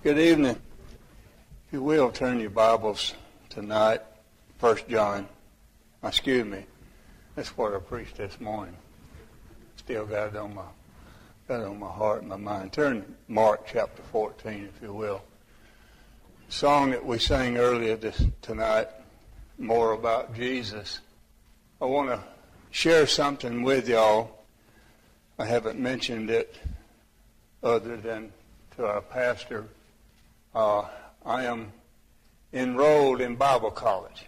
Good evening. If you will, turn your Bibles tonight, First John. Excuse me. That's what I preached this morning. Still got it on my got it on my heart and my mind. Turn Mark chapter 14, if you will. song that we sang earlier this tonight, more about Jesus. I want to share something with y'all. I haven't mentioned it other than to our pastor. Uh, I am enrolled in Bible college.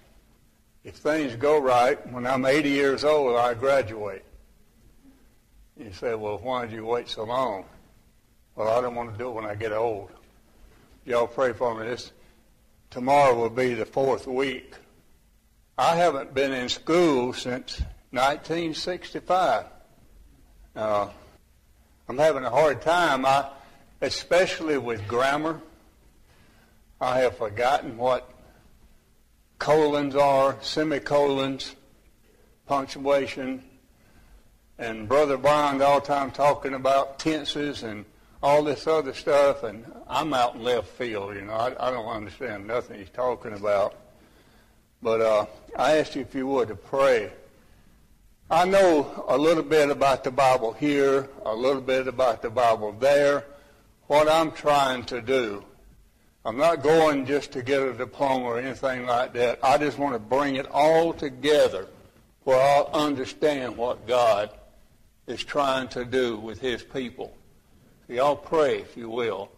If things go right, when I'm 80 years old, I graduate. You say, well, why did you wait so long? Well, I don't want to do it when I get old. Y'all pray for me. This tomorrow will be the fourth week. I haven't been in school since 1965. Uh, I'm having a hard time, I, especially with grammar. I have forgotten what colons are, semicolons, punctuation, and Brother Bond all the time talking about tenses and all this other stuff, and I'm out in left field, you know. I, I don't understand nothing he's talking about. But uh, I asked you if you would to pray. I know a little bit about the Bible here, a little bit about the Bible there. What I'm trying to do, I'm not going just to get a diploma or anything like that. I just want to bring it all together where I'll understand what God is trying to do with his people. So y'all pray, if you will,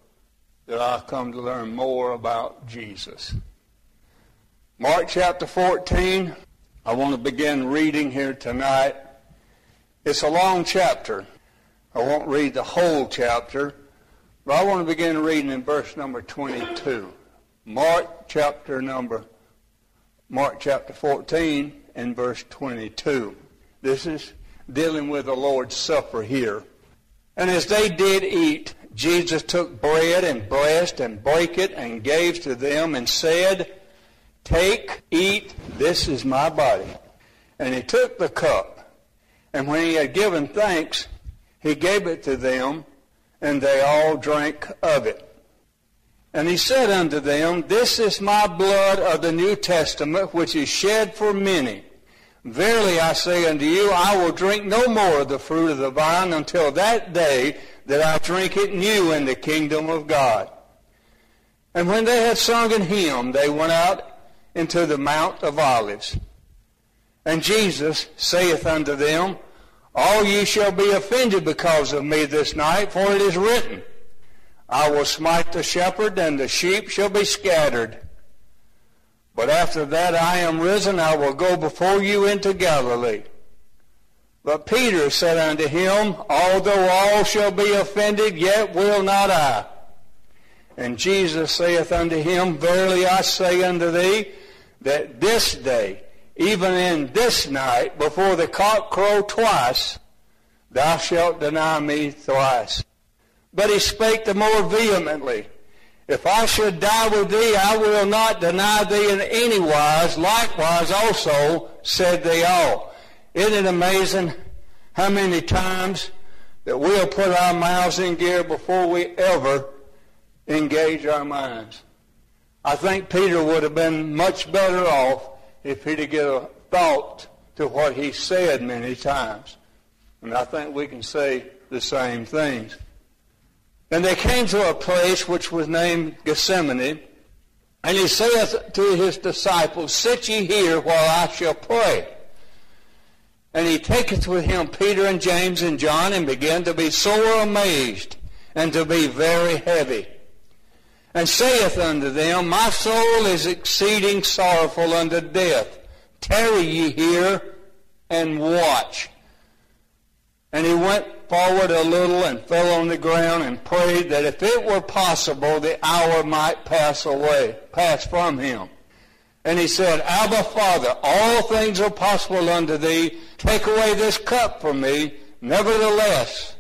that I come to learn more about Jesus. Mark chapter 14, I want to begin reading here tonight. It's a long chapter. I won't read the whole chapter, but I want to begin reading in verse number 22. Mark chapter number, Mark chapter 14 and verse 22. This is dealing with the Lord's Supper here. And as they did eat, Jesus took bread and blessed and broke it and gave to them and said, Take, eat, this is my body. And he took the cup, and when he had given thanks, he gave it to them, and they all drank of it. And he said unto them, This is my blood of the New Testament, which is shed for many Verily I say unto you, I will drink no more of the fruit of the vine until that day that I drink it new in the kingdom of God. And when they had sung an hymn, they went out into the Mount of Olives. And Jesus saith unto them, All ye shall be offended because of me this night, for it is written, I will smite the shepherd, and the sheep shall be scattered. But after that I am risen, I will go before you into Galilee. But Peter said unto him, Although all shall be offended, yet will not I. And Jesus saith unto him, Verily I say unto thee, that this day, even in this night, before the cock crow twice, thou shalt deny me thrice. But he spake the more vehemently, if I should die with thee, I will not deny thee in any wise. Likewise also said they all. Isn't it amazing how many times that we'll put our mouths in gear before we ever engage our minds? I think Peter would have been much better off if he'd given a thought to what he said many times. And I think we can say the same things. And they came to a place which was named Gethsemane, and he saith to his disciples, Sit ye here while I shall pray. And he taketh with him Peter and James and John, and began to be sore amazed, and to be very heavy. And saith unto them, My soul is exceeding sorrowful unto death. Tarry ye here and watch. And he went forward a little and fell on the ground and prayed that if it were possible, the hour might pass away, pass from him. And he said, Abba, Father, all things are possible unto thee. Take away this cup from me. Nevertheless,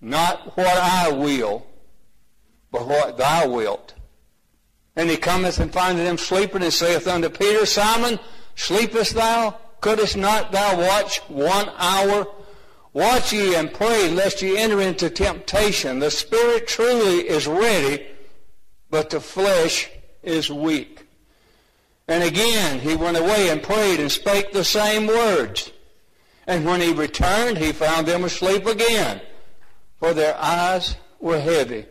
not what I will, but what thou wilt. And he cometh and findeth them sleeping and saith unto Peter, Simon, sleepest thou? Couldst not thou watch one hour? Watch ye and pray lest ye enter into temptation. The spirit truly is ready, but the flesh is weak. And again he went away and prayed and spake the same words. And when he returned, he found them asleep again, for their eyes were heavy.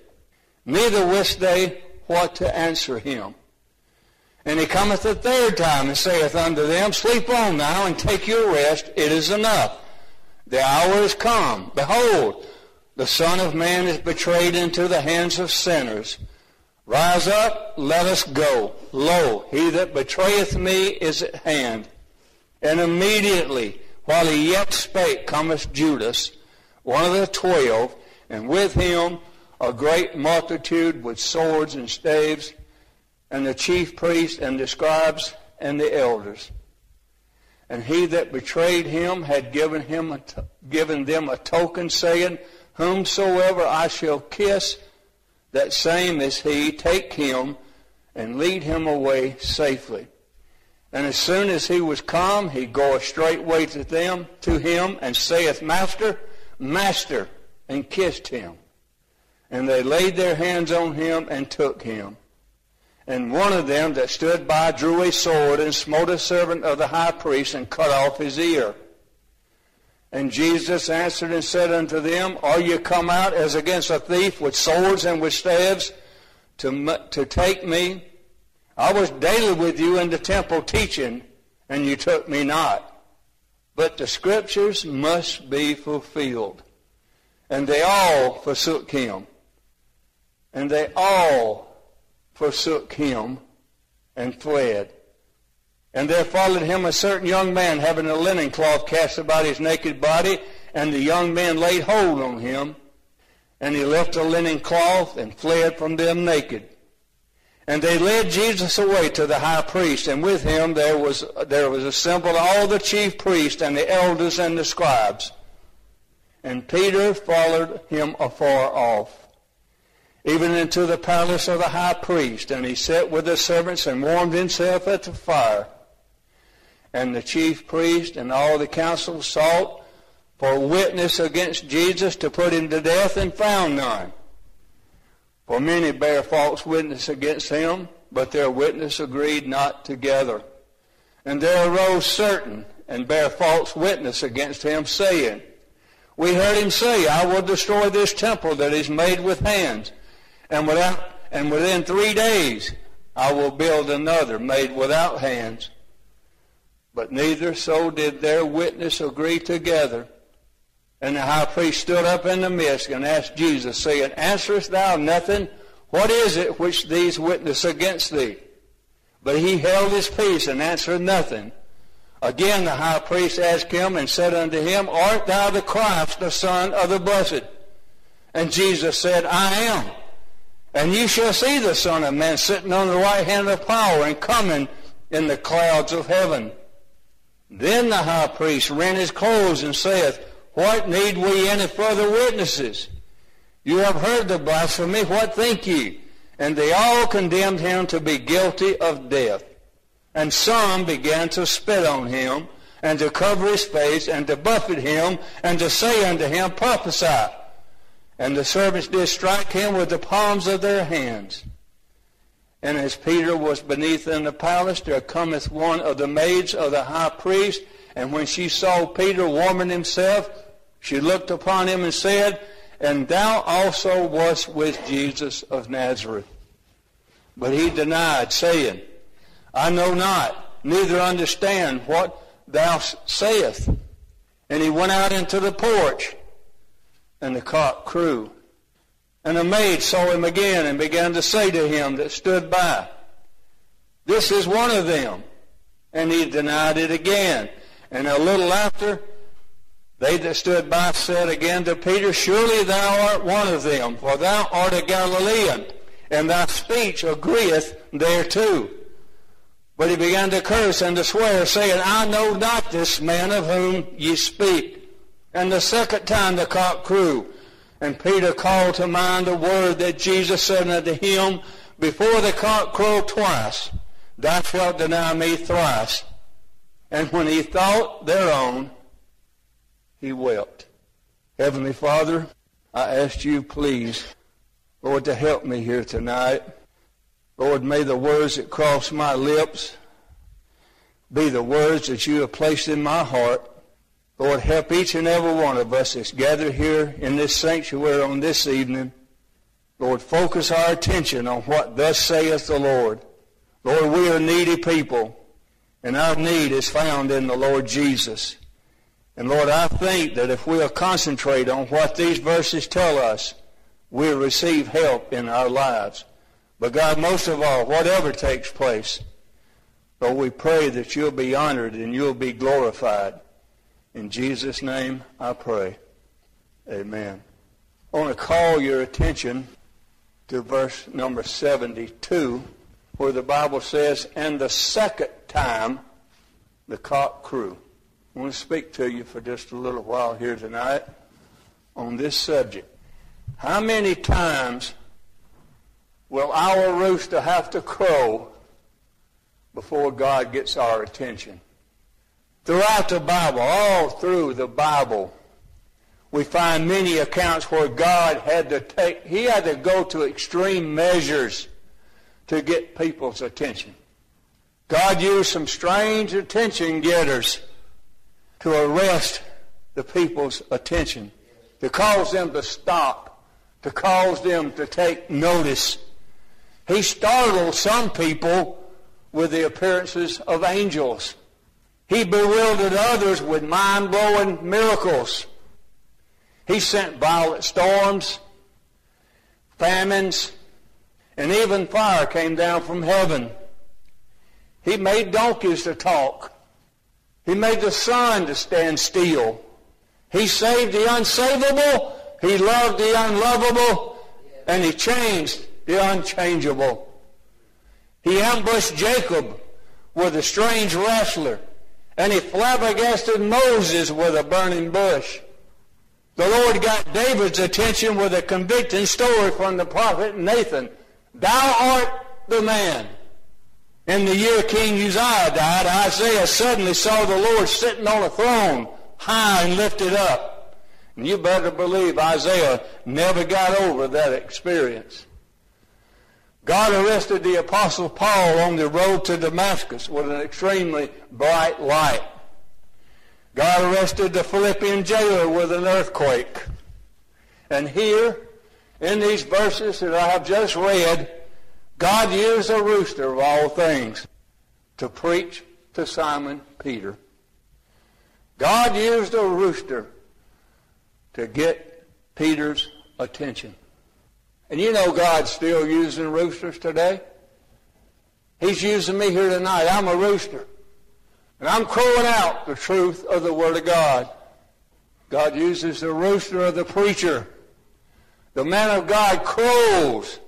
Neither wist they what to answer him. And he cometh the third time and saith unto them, Sleep on now and take your rest. It is enough. The hour is come. Behold, the Son of Man is betrayed into the hands of sinners. Rise up, let us go. Lo, he that betrayeth me is at hand. And immediately, while he yet spake, cometh Judas, one of the twelve, and with him a great multitude with swords and staves, and the chief priests and the scribes and the elders. And he that betrayed him had given him given them a token, saying, Whomsoever I shall kiss, that same is he. Take him and lead him away safely. And as soon as he was come, he goeth straightway to them, to him, and saith, Master, Master, and kissed him. And they laid their hands on him and took him. And one of them that stood by drew a sword and smote a servant of the high priest and cut off his ear. And Jesus answered and said unto them, Are you come out as against a thief with swords and with staves to, to take me? I was daily with you in the temple teaching, and you took me not. But the scriptures must be fulfilled. And they all forsook him. And they all forsook him and fled. And there followed him a certain young man having a linen cloth cast about his naked body, and the young man laid hold on him, and he left the linen cloth and fled from them naked. And they led Jesus away to the high priest, and with him there was, there was assembled all the chief priests and the elders and the scribes. And Peter followed him afar off, even into the palace of the high priest, and he sat with the servants and warmed himself at the fire. And the chief priest and all the council sought for witness against Jesus to put him to death and found none. For many bare false witness against him, but their witness agreed not together. And there arose certain and bare false witness against him, saying, We heard him say, I will destroy this temple that is made with hands, and without and within three days I will build another made without hands. But neither so did their witness agree together. And the high priest stood up in the midst and asked Jesus, saying, Answerest thou nothing? What is it which these witness against thee? But he held his peace and answered nothing. Again the high priest asked him and said unto him, Art thou the Christ, the Son of the Blessed? And Jesus said, I am. And you shall see the Son of Man sitting on the right hand of power and coming in the clouds of heaven. Then the high priest rent his clothes and saith, what need we any further witnesses? You have heard the blasphemy. What think ye? And they all condemned him to be guilty of death. And some began to spit on him, and to cover his face, and to buffet him, and to say unto him, Prophesy. And the servants did strike him with the palms of their hands. And as Peter was beneath in the palace, there cometh one of the maids of the high priest, and when she saw Peter warming himself, she looked upon him and said, And thou also wast with Jesus of Nazareth. But he denied, saying, I know not, neither understand what thou sayest. And he went out into the porch, and the cock crew. And the maid saw him again and began to say to him that stood by, This is one of them. And he denied it again. And a little after, they that stood by said again to Peter, Surely thou art one of them, for thou art a Galilean, and thy speech agreeth thereto. But he began to curse and to swear, saying, I know not this man of whom ye speak. And the second time the cock crew. And Peter called to mind the word that Jesus said unto him, Before the cock crow twice, thou shalt deny me thrice. And when he thought thereon, he wept. Heavenly Father, I ask you, please, Lord, to help me here tonight. Lord, may the words that cross my lips be the words that you have placed in my heart. Lord, help each and every one of us that's gathered here in this sanctuary on this evening. Lord, focus our attention on what thus saith the Lord. Lord, we are needy people, and our need is found in the Lord Jesus. And Lord, I think that if we'll concentrate on what these verses tell us, we'll receive help in our lives. But God, most of all, whatever takes place, Lord, we pray that you'll be honored and you'll be glorified. In Jesus' name I pray. Amen. I want to call your attention to verse number 72, where the Bible says, And the second time the cock crew. I want to speak to you for just a little while here tonight on this subject. How many times will our rooster have to crow before God gets our attention? Throughout the Bible, all through the Bible, we find many accounts where God had to take, he had to go to extreme measures to get people's attention. God used some strange attention getters to arrest the people's attention, to cause them to stop, to cause them to take notice. He startled some people with the appearances of angels. He bewildered others with mind-blowing miracles. He sent violent storms, famines, and even fire came down from heaven. He made donkeys to talk. He made the sun to stand still. He saved the unsavable. He loved the unlovable. And he changed the unchangeable. He ambushed Jacob with a strange wrestler. And he flabbergasted Moses with a burning bush. The Lord got David's attention with a convicting story from the prophet Nathan. Thou art the man. In the year King Uzziah died, Isaiah suddenly saw the Lord sitting on a throne, high and lifted up. And you better believe Isaiah never got over that experience. God arrested the Apostle Paul on the road to Damascus with an extremely bright light. God arrested the Philippian jailer with an earthquake. And here, in these verses that I have just read, God used a rooster of all things to preach to Simon Peter. God used a rooster to get Peter's attention. And you know God's still using roosters today. He's using me here tonight. I'm a rooster. And I'm crowing out the truth of the Word of God. God uses the rooster of the preacher. The man of God crows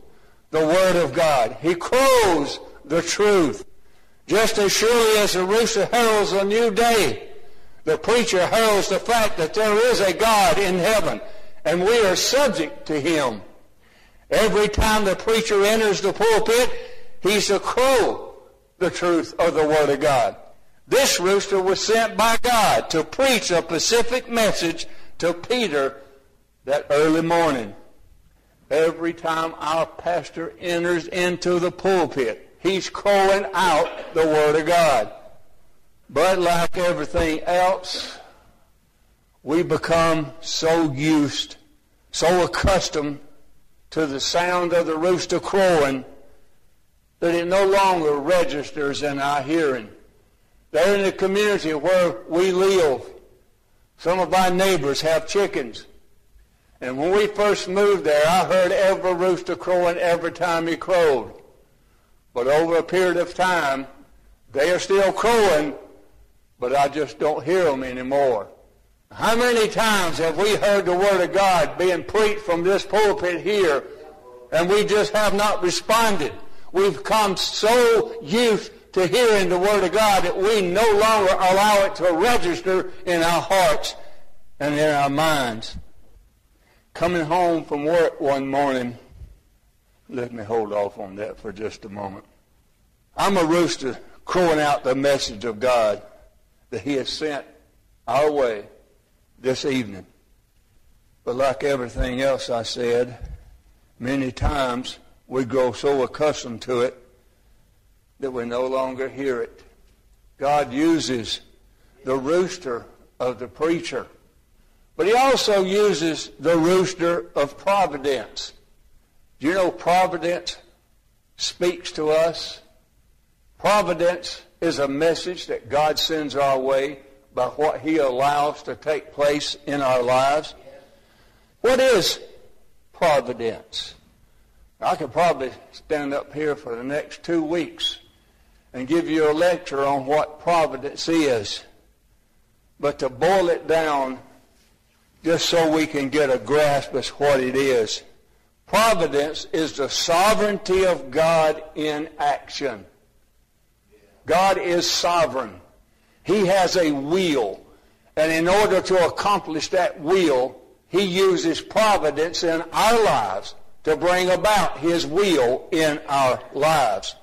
the Word of God. He crows the truth. Just as surely as the rooster heralds a new day, the preacher heralds the fact that there is a God in heaven, and we are subject to him. Every time the preacher enters the pulpit, he's to crow the truth of the Word of God. This rooster was sent by God to preach a specific message to Peter that early morning. Every time our pastor enters into the pulpit, he's calling out the Word of God. But like everything else, we become so used, so accustomed to the sound of the rooster crowing that it no longer registers in our hearing. There in the community where we live, some of our neighbors have chickens. And when we first moved there, I heard every rooster crowing every time he crowed. But over a period of time, they are still crowing, but I just don't hear them anymore. How many times have we heard the Word of God being preached from this pulpit here, and we just have not responded? We've come so used to hearing the Word of God that we no longer allow it to register in our hearts and in our minds coming home from work one morning, let me hold off on that for just a moment. I'm a rooster crowing out the message of God that he has sent our way this evening. But like everything else I said, many times we grow so accustomed to it that we no longer hear it. God uses the rooster of the preacher, but he also uses the rooster of providence. Do you know providence speaks to us? Providence is a message that God sends our way by what he allows to take place in our lives. What is providence? I could probably stand up here for the next two weeks and give you a lecture on what providence is. But to boil it down, just so we can get a grasp as what it is. Providence is the sovereignty of God in action. God is sovereign. He has a will. And in order to accomplish that will, he uses providence in our lives to bring about his will in our lives.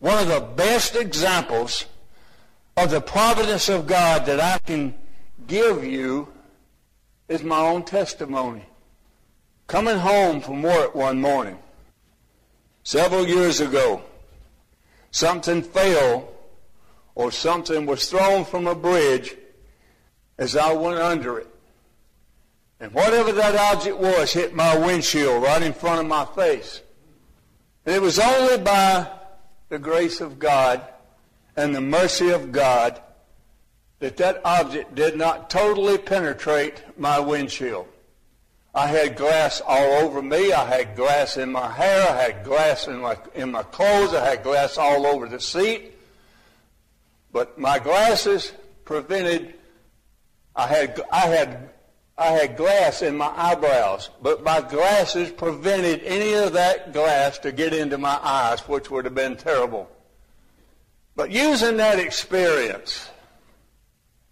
One of the best examples of the providence of God that I can give you is my own testimony. Coming home from work one morning, several years ago, something fell or something was thrown from a bridge as I went under it. And whatever that object was hit my windshield right in front of my face. And it was only by the grace of God and the mercy of God that that object did not totally penetrate my windshield. I had glass all over me. I had glass in my hair. I had glass in my, in my clothes. I had glass all over the seat. But my glasses prevented, I had, I had, I had glass in my eyebrows, but my glasses prevented any of that glass to get into my eyes, which would have been terrible. But using that experience,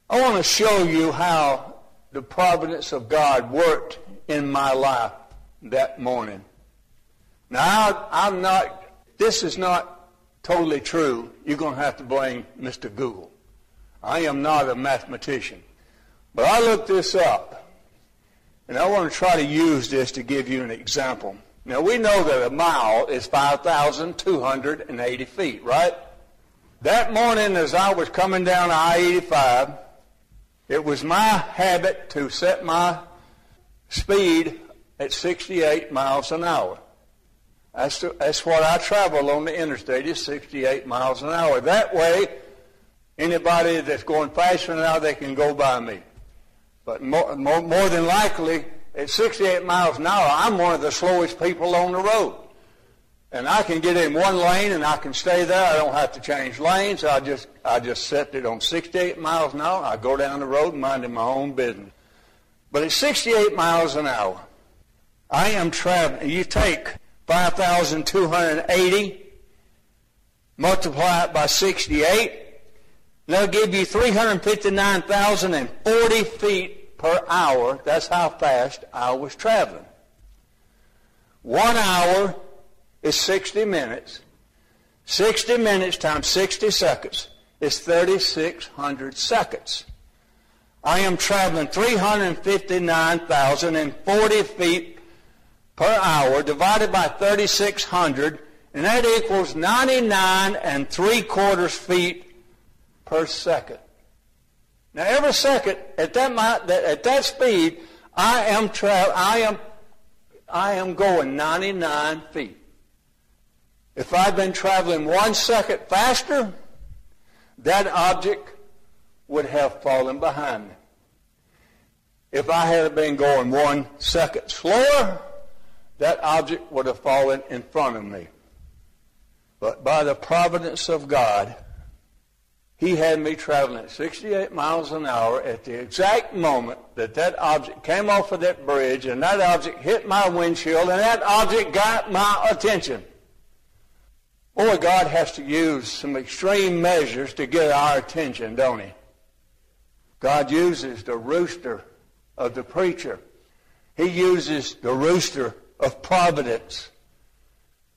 I want to show you how the providence of God worked in my life that morning. Now, I'm not, this is not totally true, you're going to have to blame Mr. Google. I am not a mathematician. But I looked this up, and I want to try to use this to give you an example. Now, we know that a mile is 5,280 feet, right? That morning as I was coming down I-85, it was my habit to set my speed at 68 miles an hour. That's, the, that's what I travel on the interstate is 68 miles an hour. That way, anybody that's going faster now, they can go by me. But more, more, more than likely, at 68 miles an hour, I'm one of the slowest people on the road. And I can get in one lane and I can stay there. I don't have to change lanes. I just I just set it on 68 miles an hour. I go down the road minding my own business. But at 68 miles an hour, I am traveling. You take 5,280, multiply it by 68, that'll give you 359,040 feet per hour. That's how fast I was traveling. One hour is 60 minutes. 60 minutes times 60 seconds is 3,600 seconds. I am traveling 359,040 feet per hour divided by 3,600, and that equals 99 and three quarters feet per second. Now, every second at that at that speed, I am tra- I am I am going 99 feet. If I'd been traveling one second faster, that object would have fallen behind me. If I had been going one second slower, that object would have fallen in front of me. But by the providence of God, he had me traveling at 68 miles an hour at the exact moment that that object came off of that bridge and that object hit my windshield and that object got my attention. Boy, God has to use some extreme measures to get our attention, don't he? God uses the rooster of the preacher. He uses the rooster of providence.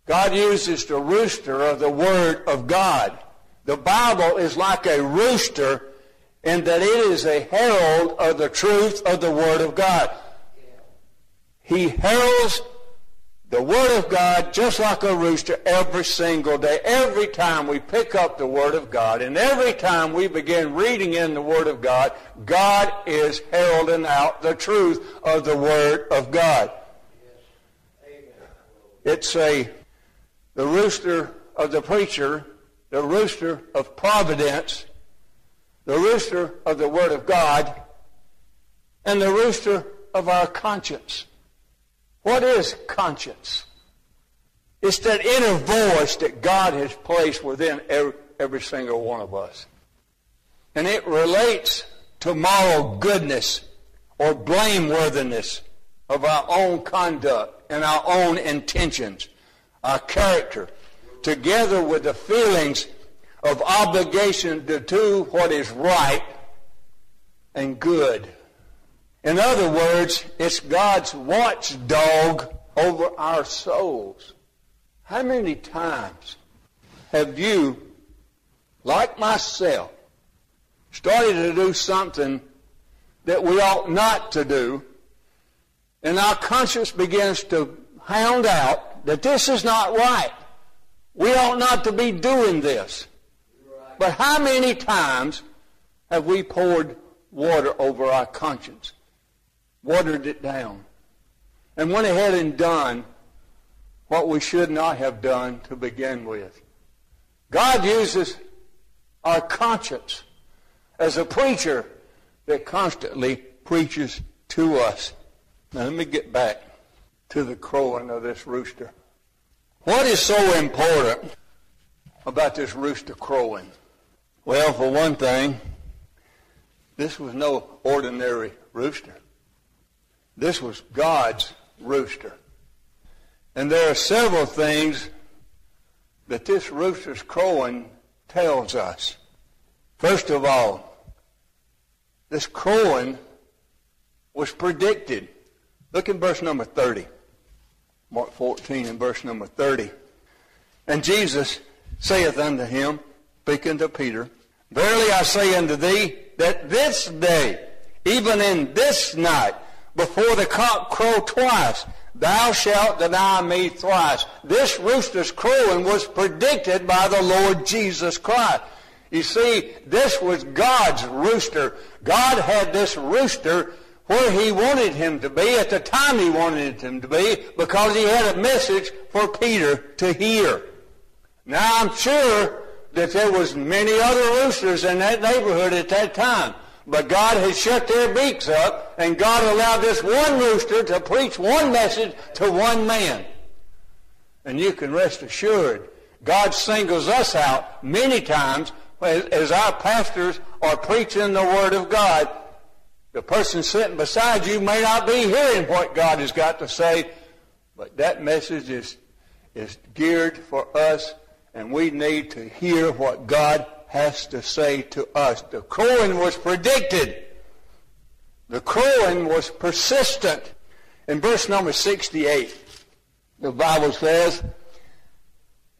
God uses the rooster of the Word of God. The Bible is like a rooster in that it is a herald of the truth of the Word of God. He heralds the Word of God just like a rooster every single day. Every time we pick up the Word of God and every time we begin reading in the Word of God, God is heralding out the truth of the Word of God. It's a, the rooster of the preacher, the rooster of providence, the rooster of the Word of God, and the rooster of our conscience. What is conscience? It's that inner voice that God has placed within every, every single one of us. And it relates to moral goodness or blameworthiness of our own conduct and our own intentions, our character, together with the feelings of obligation to do what is right and good. In other words, it's God's watchdog over our souls. How many times have you, like myself, started to do something that we ought not to do, and our conscience begins to hound out that this is not right. We ought not to be doing this. But how many times have we poured water over our conscience? Watered it down. And went ahead and done what we should not have done to begin with. God uses our conscience as a preacher that constantly preaches to us. Now let me get back to the crowing of this rooster. What is so important about this rooster crowing? Well, for one thing, this was no ordinary rooster. This was God's rooster. And there are several things that this rooster's crowing tells us. First of all, this crowing was predicted. Look in verse number 30. Mark 14 and verse number 30. And Jesus saith unto him, speaking to Peter, Verily I say unto thee, that this day, even in this night, before the cock crow twice, thou shalt deny me thrice. This rooster's crowing was predicted by the Lord Jesus Christ. You see, this was God's rooster. God had this rooster where he wanted him to be at the time he wanted him to be because he had a message for Peter to hear. Now I'm sure that there was many other roosters in that neighborhood at that time. But God had shut their beaks up, and God allowed this one rooster to preach one message to one man. And you can rest assured, God singles us out many times as our pastors are preaching the Word of God. The person sitting beside you may not be hearing what God has got to say, but that message is, is geared for us, and we need to hear what God has to say to us. The crowing was predicted. The crowing was persistent. In verse number 68, the Bible says,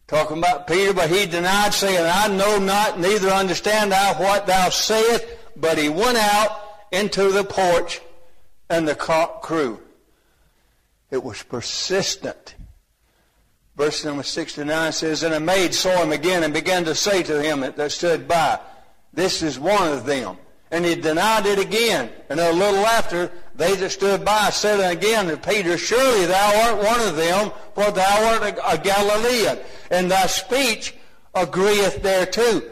talking about Peter, but he denied, saying, I know not, neither understand I what thou sayest. But he went out into the porch, and the cock crew. It was persistent. Verse number 69 says, And a maid saw him again and began to say to him that stood by, This is one of them. And he denied it again. And a little after, they that stood by said again to Peter, Surely thou art one of them, for thou art a Galilean, and thy speech agreeth thereto.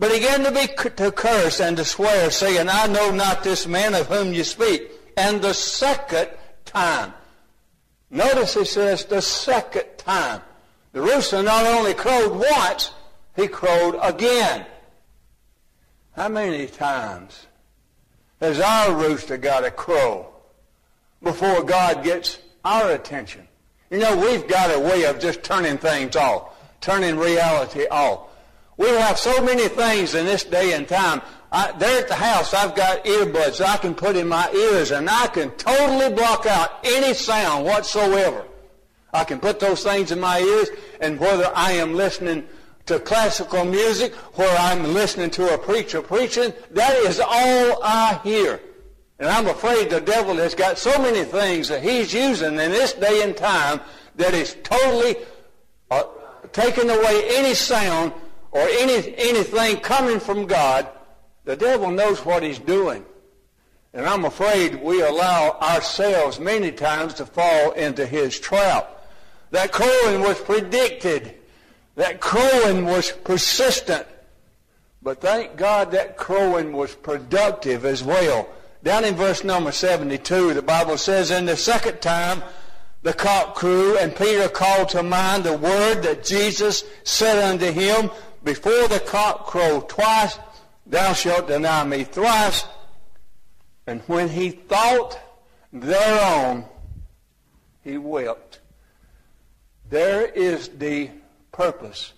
Began to be to curse and to swear, saying, I know not this man of whom you speak. And the second time, Notice he says the second time. The rooster not only crowed once, he crowed again. How many times has our rooster got to crow before God gets our attention? You know, we've got a way of just turning things off, turning reality off. We have so many things in this day and time I, there at the house, I've got earbuds I can put in my ears, and I can totally block out any sound whatsoever. I can put those things in my ears, and whether I am listening to classical music, where I'm listening to a preacher preaching, that is all I hear. And I'm afraid the devil has got so many things that he's using in this day and time that is totally uh, taking away any sound or any, anything coming from God, the devil knows what he's doing. And I'm afraid we allow ourselves many times to fall into his trap. That crowing was predicted. That crowing was persistent. But thank God that crowing was productive as well. Down in verse number 72, the Bible says, In the second time the cock crew, and Peter called to mind the word that Jesus said unto him, Before the cock crow twice, thou shalt deny me thrice. And when he thought thereon, he wept. There is the purpose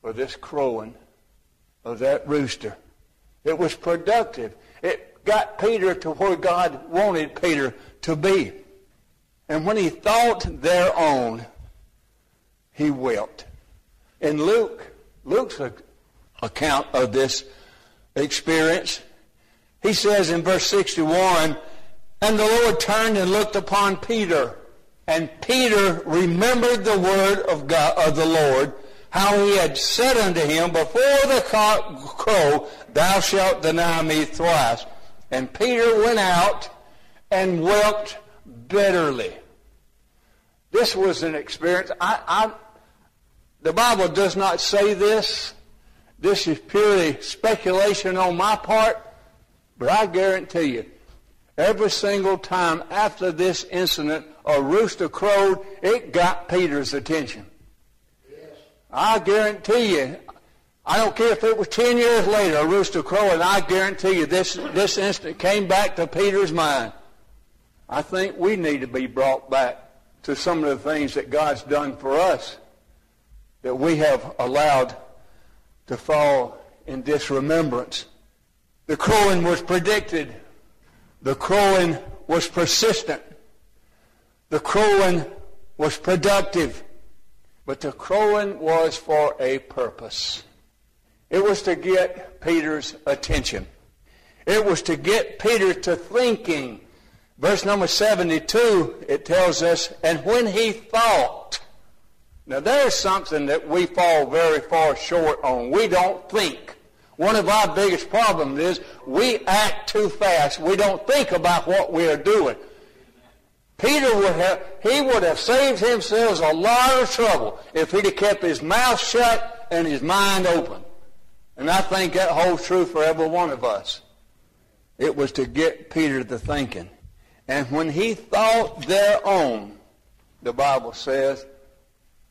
for this crowing of that rooster. It was productive. It got Peter to where God wanted Peter to be. And when he thought thereon, he wept. In Luke, Luke's account of this experience, he says in verse 61, And the Lord turned and looked upon Peter. And Peter remembered the word of God of the Lord, how he had said unto him, Before the cock crow, thou shalt deny me thrice. And Peter went out and wept bitterly. This was an experience. I, I, the Bible does not say this. This is purely speculation on my part. But I guarantee you, every single time after this incident, a rooster crowed, it got Peter's attention. Yes. I guarantee you, I don't care if it was 10 years later, a rooster crowed, I guarantee you this, this incident came back to Peter's mind. I think we need to be brought back to some of the things that God's done for us that we have allowed to fall in disremembrance. The crowing was predicted. The crowing was persistent. The crowing was productive. But the crowing was for a purpose. It was to get Peter's attention. It was to get Peter to thinking. Verse number 72, it tells us, and when he thought. Now there's something that we fall very far short on. We don't think. One of our biggest problems is we act too fast. We don't think about what we are doing. Peter would have, he would have saved himself a lot of trouble if he'd have kept his mouth shut and his mind open. And I think that holds true for every one of us. It was to get Peter to thinking. And when he thought thereon, the Bible says,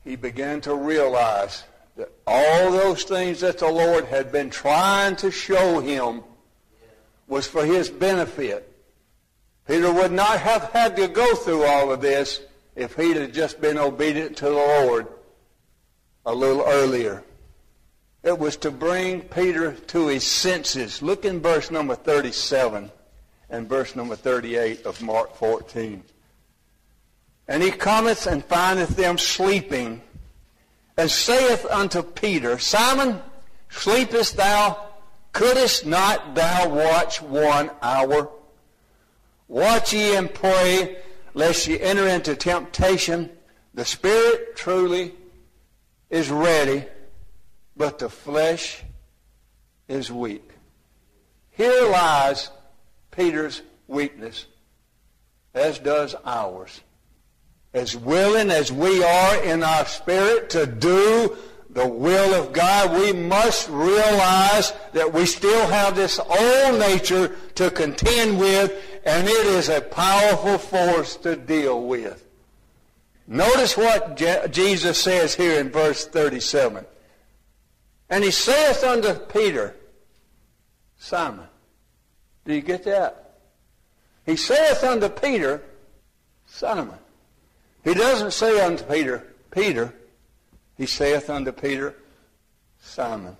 he began to realize that all those things that the Lord had been trying to show him was for his benefit. Peter would not have had to go through all of this if he'd have just been obedient to the Lord a little earlier. It was to bring Peter to his senses. Look in verse number 37 and verse number 38 of Mark 14. And he cometh and findeth them sleeping and saith unto Peter, Simon, sleepest thou? Couldst not thou watch one hour? Watch ye and pray, lest ye enter into temptation. The spirit truly is ready, but the flesh is weak. Here lies Peter's weakness, as does ours as willing as we are in our spirit to do the will of God, we must realize that we still have this old nature to contend with, and it is a powerful force to deal with. Notice what Je- Jesus says here in verse 37. And he saith unto Peter, Simon. Do you get that? He saith unto Peter, Simon. He doesn't say unto Peter, Peter. He saith unto Peter, Simon.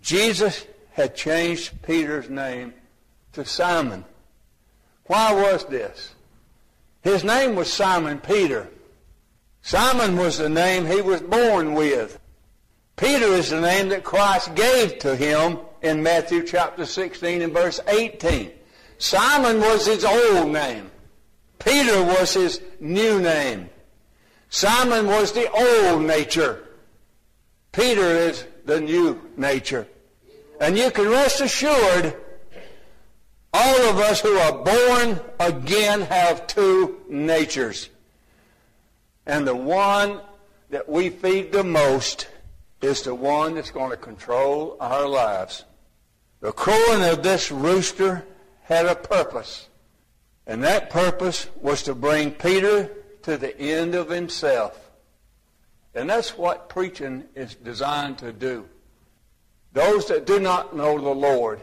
Jesus had changed Peter's name to Simon. Why was this? His name was Simon Peter. Simon was the name he was born with. Peter is the name that Christ gave to him in Matthew chapter 16 and verse 18. Simon was his old name. Peter was his new name. Simon was the old nature. Peter is the new nature. And you can rest assured, all of us who are born again have two natures. And the one that we feed the most is the one that's going to control our lives. The crowing of this rooster had a purpose. And that purpose was to bring Peter to the end of himself. And that's what preaching is designed to do. Those that do not know the Lord,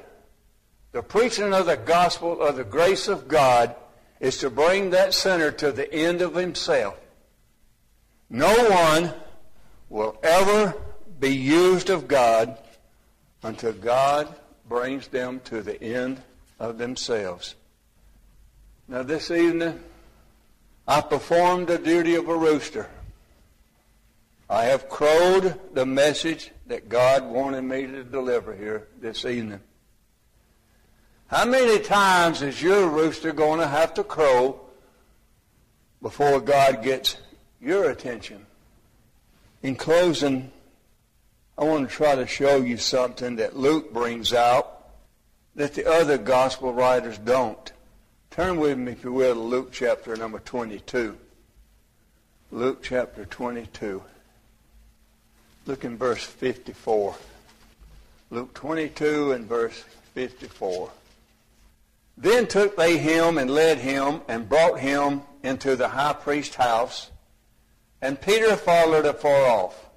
the preaching of the gospel of the grace of God is to bring that sinner to the end of himself. No one will ever be used of God until God brings them to the end of themselves. Now, this evening, I performed the duty of a rooster. I have crowed the message that God wanted me to deliver here this evening. How many times is your rooster going to have to crow before God gets your attention? In closing, I want to try to show you something that Luke brings out that the other gospel writers don't. Turn with me, if you will, to Luke chapter number 22. Luke chapter 22. Look in verse 54. Luke 22 and verse 54. Then took they him and led him and brought him into the high priest's house, and Peter followed afar off.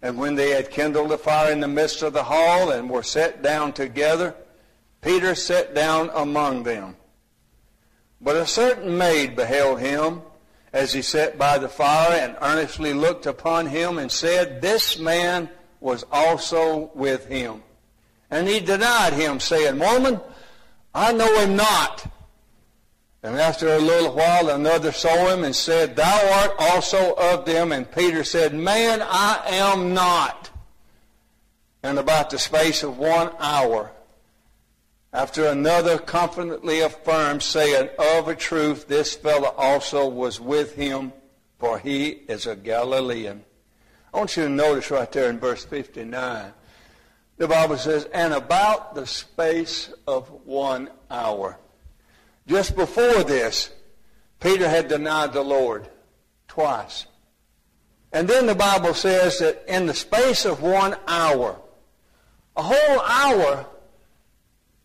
And when they had kindled a fire in the midst of the hall and were set down together, Peter sat down among them. But a certain maid beheld him as he sat by the fire and earnestly looked upon him and said, This man was also with him. And he denied him, saying, Woman, I know him not. And after a little while, another saw him and said, Thou art also of them. And Peter said, Man, I am not. And about the space of one hour, after another confidently affirmed, saying, Of a truth, this fellow also was with him, for he is a Galilean. I want you to notice right there in verse 59. The Bible says, And about the space of one hour. Just before this, Peter had denied the Lord twice. And then the Bible says that in the space of one hour, a whole hour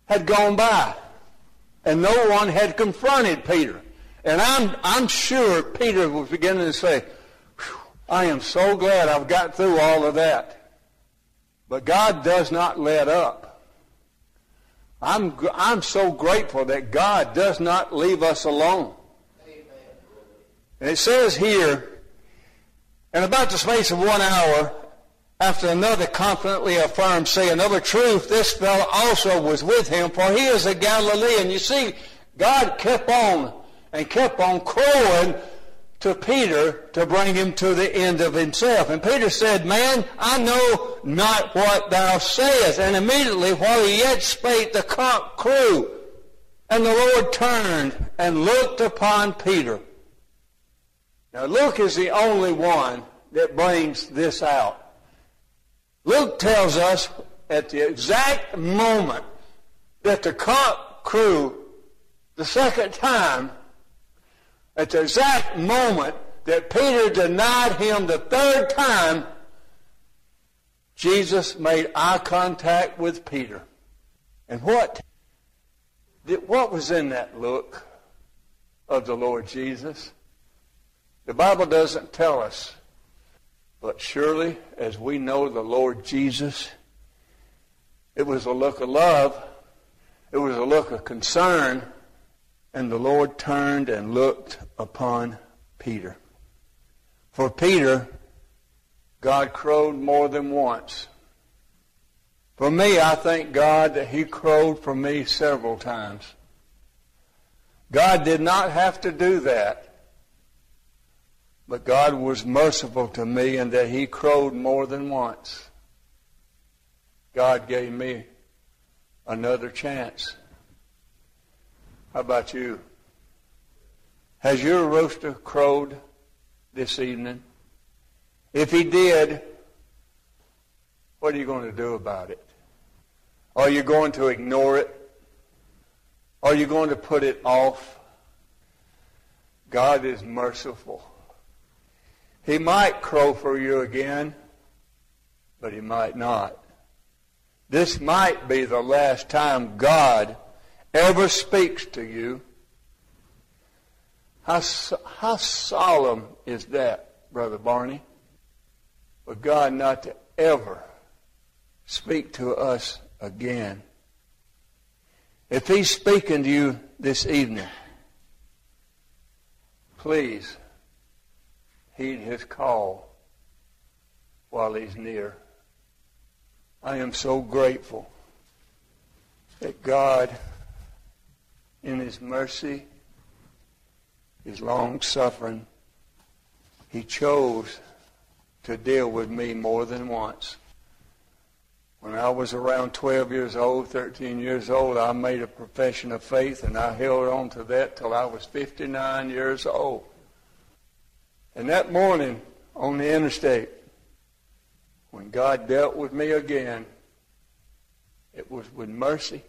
had gone by, and no one had confronted Peter. And I'm, I'm sure Peter was beginning to say, I am so glad I've got through all of that. But God does not let up. I'm, I'm so grateful that God does not leave us alone. And it says here, in about the space of one hour, after another confidently affirmed, saying, Of a truth, this fellow also was with him, for he is a Galilean. You see, God kept on and kept on crowing to Peter to bring him to the end of himself. And Peter said, Man, I know not what thou sayest. And immediately while he yet spake, the cock crew. And the Lord turned and looked upon Peter. Now Luke is the only one that brings this out. Luke tells us at the exact moment that the cock crew the second time at the exact moment that Peter denied him the third time, Jesus made eye contact with Peter. And what? What was in that look of the Lord Jesus? The Bible doesn't tell us. But surely, as we know the Lord Jesus, it was a look of love. It was a look of concern and the Lord turned and looked upon Peter. For Peter, God crowed more than once. For me, I thank God that he crowed for me several times. God did not have to do that. But God was merciful to me in that he crowed more than once. God gave me another chance. How about you? Has your rooster crowed this evening? If he did, what are you going to do about it? Are you going to ignore it? Are you going to put it off? God is merciful. He might crow for you again, but he might not. This might be the last time God ever speaks to you. How, how solemn is that, Brother Barney? For God not to ever speak to us again. If He's speaking to you this evening, please heed His call while He's near. I am so grateful that God, in His mercy, His long suffering, He chose to deal with me more than once. When I was around 12 years old, 13 years old, I made a profession of faith and I held on to that till I was 59 years old. And that morning on the interstate, when God dealt with me again, it was with mercy.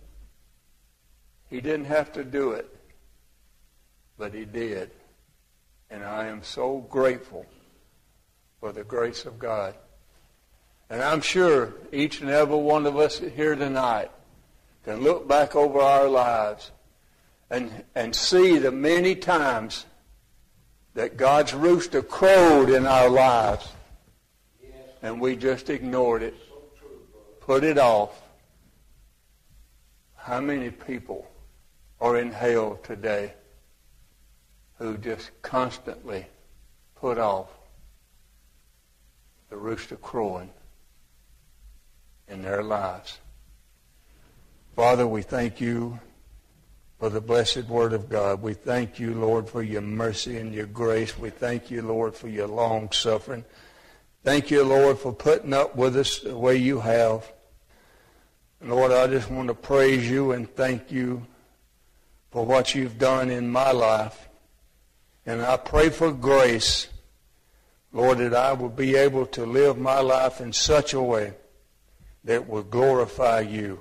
He didn't have to do it, but he did. And I am so grateful for the grace of God. And I'm sure each and every one of us here tonight can look back over our lives and, and see the many times that God's rooster crowed in our lives and we just ignored it, put it off. How many people are in hell today who just constantly put off the rooster crowing in their lives? Father, we thank you for the blessed word of God. We thank you, Lord, for your mercy and your grace. We thank you, Lord, for your long suffering. Thank you, Lord, for putting up with us the way you have. Lord, I just want to praise you and thank you for what you've done in my life. And I pray for grace, Lord, that I will be able to live my life in such a way that will glorify you.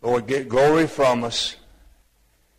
Lord, get glory from us.